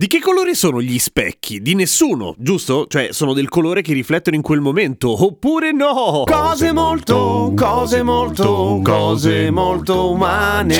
Di che colore sono gli specchi? Di nessuno, giusto? Cioè, sono del colore che riflettono in quel momento, oppure no? Cose molto, cose molto, cose molto umane.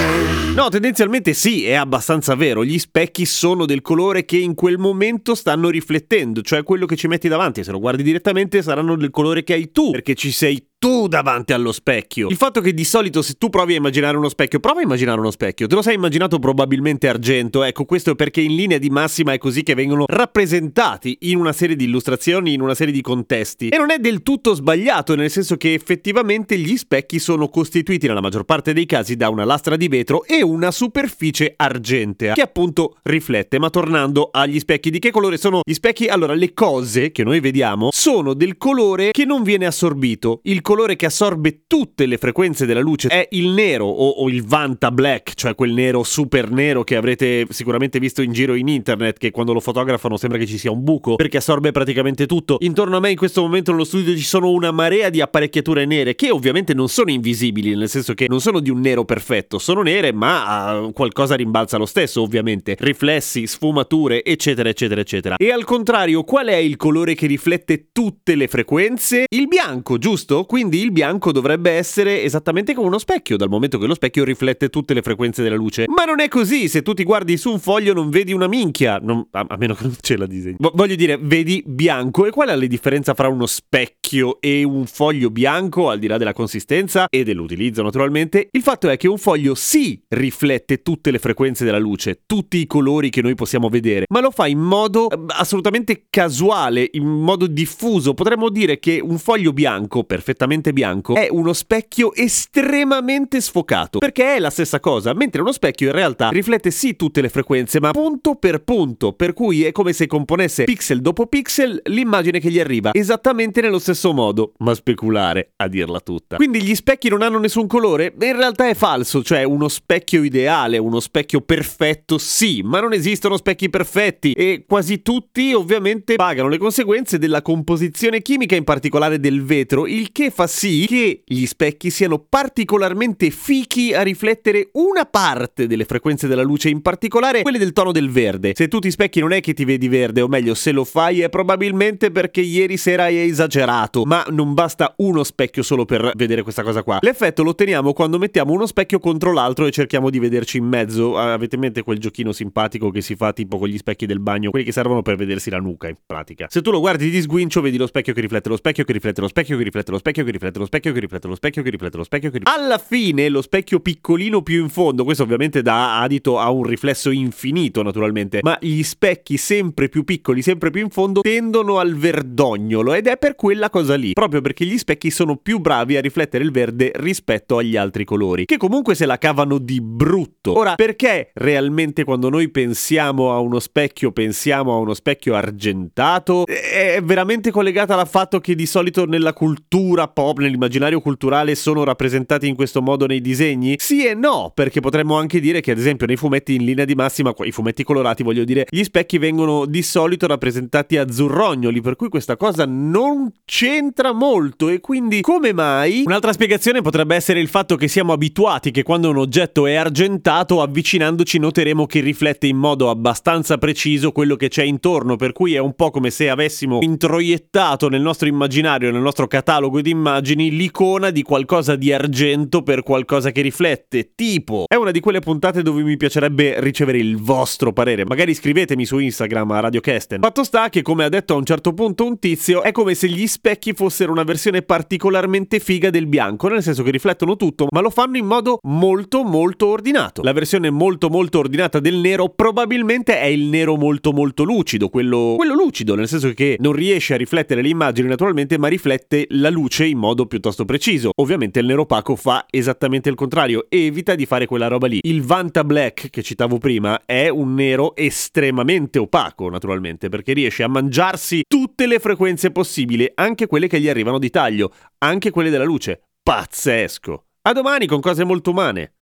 No, tendenzialmente sì, è abbastanza vero. Gli specchi sono del colore che in quel momento stanno riflettendo, cioè quello che ci metti davanti, se lo guardi direttamente, saranno del colore che hai tu, perché ci sei tu davanti allo specchio. Il fatto che di solito se tu provi a immaginare uno specchio, prova a immaginare uno specchio, te lo sei immaginato probabilmente argento, ecco questo è perché in linea di massima è così che vengono rappresentati in una serie di illustrazioni, in una serie di contesti. E non è del tutto sbagliato, nel senso che effettivamente gli specchi sono costituiti nella maggior parte dei casi da una lastra di vetro e una superficie argentea, che appunto riflette. Ma tornando agli specchi, di che colore sono gli specchi? Allora, le cose che noi vediamo sono del colore che non viene assorbito. Il colore che assorbe tutte le frequenze della luce è il nero o, o, il Vanta Black, cioè quel nero super nero che avrete sicuramente visto in giro in internet, che quando lo fotografano sembra che ci sia un buco, perché assorbe praticamente tutto. Intorno a me in questo momento nello studio ci sono una marea di apparecchiature nere, che ovviamente non sono invisibili, nel senso che non sono di un nero perfetto, sono nere ma uh, qualcosa rimbalza lo stesso, ovviamente. Riflessi, sfumature, eccetera, eccetera, eccetera. E al contrario, qual è il colore che riflette tutte le frequenze? Il bianco, giusto? Quindi quindi il bianco dovrebbe essere esattamente come uno specchio, dal momento che lo specchio riflette tutte le frequenze della luce. Ma non è così, se tu ti guardi su un foglio non vedi una minchia, non, a, a, meno che non ce la disegni. Voglio dire, vedi bianco e qual è la differenza fra uno specchio e un foglio bianco, al di là della consistenza e dell'utilizzo naturalmente? Il fatto è che un foglio sì riflette tutte le frequenze della luce, tutti i colori che noi possiamo vedere, ma lo fa in modo eh, assolutamente casuale, in modo diffuso. Potremmo dire che un foglio bianco perfettamente completamente bianco, è uno specchio estremamente sfocato, perché è la stessa cosa, mentre uno specchio in realtà riflette sì tutte le frequenze, ma punto per punto, per cui è come se componesse pixel dopo pixel l'immagine che gli arriva, esattamente nello stesso modo, ma speculare a dirla tutta. Quindi gli specchi non hanno nessun colore? In realtà è falso, cioè uno specchio ideale, uno specchio perfetto sì, ma non esistono specchi perfetti e quasi tutti ovviamente pagano le conseguenze della composizione chimica, in particolare del vetro, il che fa sì che gli specchi siano particolarmente fichi a riflettere una parte delle frequenze della luce, in particolare quelle del tono del verde. Se tu ti specchi non è che ti vedi verde, o meglio, se lo fai è probabilmente perché ieri sera hai esagerato, ma non basta uno specchio solo per vedere questa cosa qua. L'effetto lo otteniamo quando mettiamo uno specchio contro l'altro e cerchiamo di vederci in mezzo. Avete in mente quel giochino simpatico che si fa tipo con gli specchi del bagno, quelli che servono per vedersi la nuca in pratica. Se tu lo guardi di sguincio vedi lo specchio che riflette lo specchio che riflette lo specchio che riflette lo specchio che riflette lo specchio che riflette lo specchio che riflette lo specchio che riflette. Alla fine lo specchio piccolino più in fondo, questo ovviamente dà adito a un riflesso infinito naturalmente, ma gli specchi sempre più piccoli, sempre più in fondo tendono al verdognolo ed è per quella cosa lì, proprio perché gli specchi sono più bravi a riflettere il verde rispetto agli altri colori, che comunque se la cavano di brutto. Ora, perché realmente quando noi pensiamo a uno specchio pensiamo a uno specchio argentato? È veramente collegata al fatto che di solito nella cultura pop, nell'immaginario culturale sono rappresentati in questo modo nei disegni? Sì e no, perché potremmo anche dire che ad esempio nei fumetti in linea di massima, i fumetti colorati voglio dire, gli specchi vengono di solito rappresentati azzurrognoli, per cui questa cosa non c'entra molto e quindi come mai? Un'altra spiegazione potrebbe essere il fatto che siamo abituati che quando un oggetto è argentato avvicinandoci noteremo che riflette in modo abbastanza preciso quello che c'è intorno, per cui è un po' come se avessimo introiettato nel nostro immaginario, nel nostro catalogo di immagini immagini l'icona di qualcosa di argento per qualcosa che riflette. Tipo, è una di quelle puntate dove mi piacerebbe ricevere il vostro parere. Magari scrivetemi su Instagram a Radio Kesten. Fatto sta che, come ha detto a un certo punto un tizio, è come se gli specchi fossero una versione particolarmente figa del bianco, nel senso che riflettono tutto, ma lo fanno in modo molto molto ordinato. La versione molto molto ordinata del nero probabilmente è il nero molto molto lucido, quello, quello lucido, nel senso che non riesce a riflettere le immagini naturalmente, ma riflette la luce in modo piuttosto preciso. Ovviamente il nero opaco fa esattamente il contrario, evita di fare quella roba lì. Il Vanta Black che citavo prima è un nero estremamente opaco, naturalmente, perché riesce a mangiarsi tutte le frequenze possibili, anche quelle che gli arrivano di taglio, anche quelle della luce. Pazzesco! A domani con cose molto umane.